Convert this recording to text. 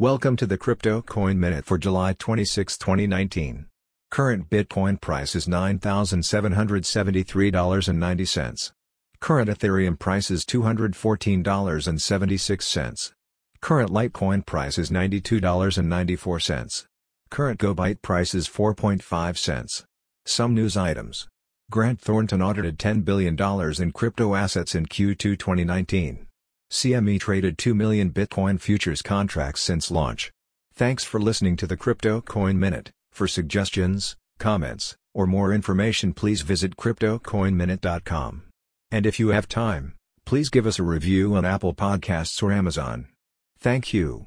Welcome to the Crypto Coin Minute for July 26, 2019. Current Bitcoin price is $9,773.90. Current Ethereum price is $214.76. Current Litecoin price is $92.94. Current GoByte price is 4.5 cents. Some news items. Grant Thornton audited $10 billion in crypto assets in Q2 2019. CME traded 2 million Bitcoin futures contracts since launch. Thanks for listening to the Crypto Coin Minute. For suggestions, comments, or more information please visit cryptocoinminute.com. And if you have time, please give us a review on Apple Podcasts or Amazon. Thank you.